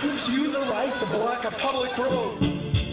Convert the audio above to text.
gives you the right to block a public road?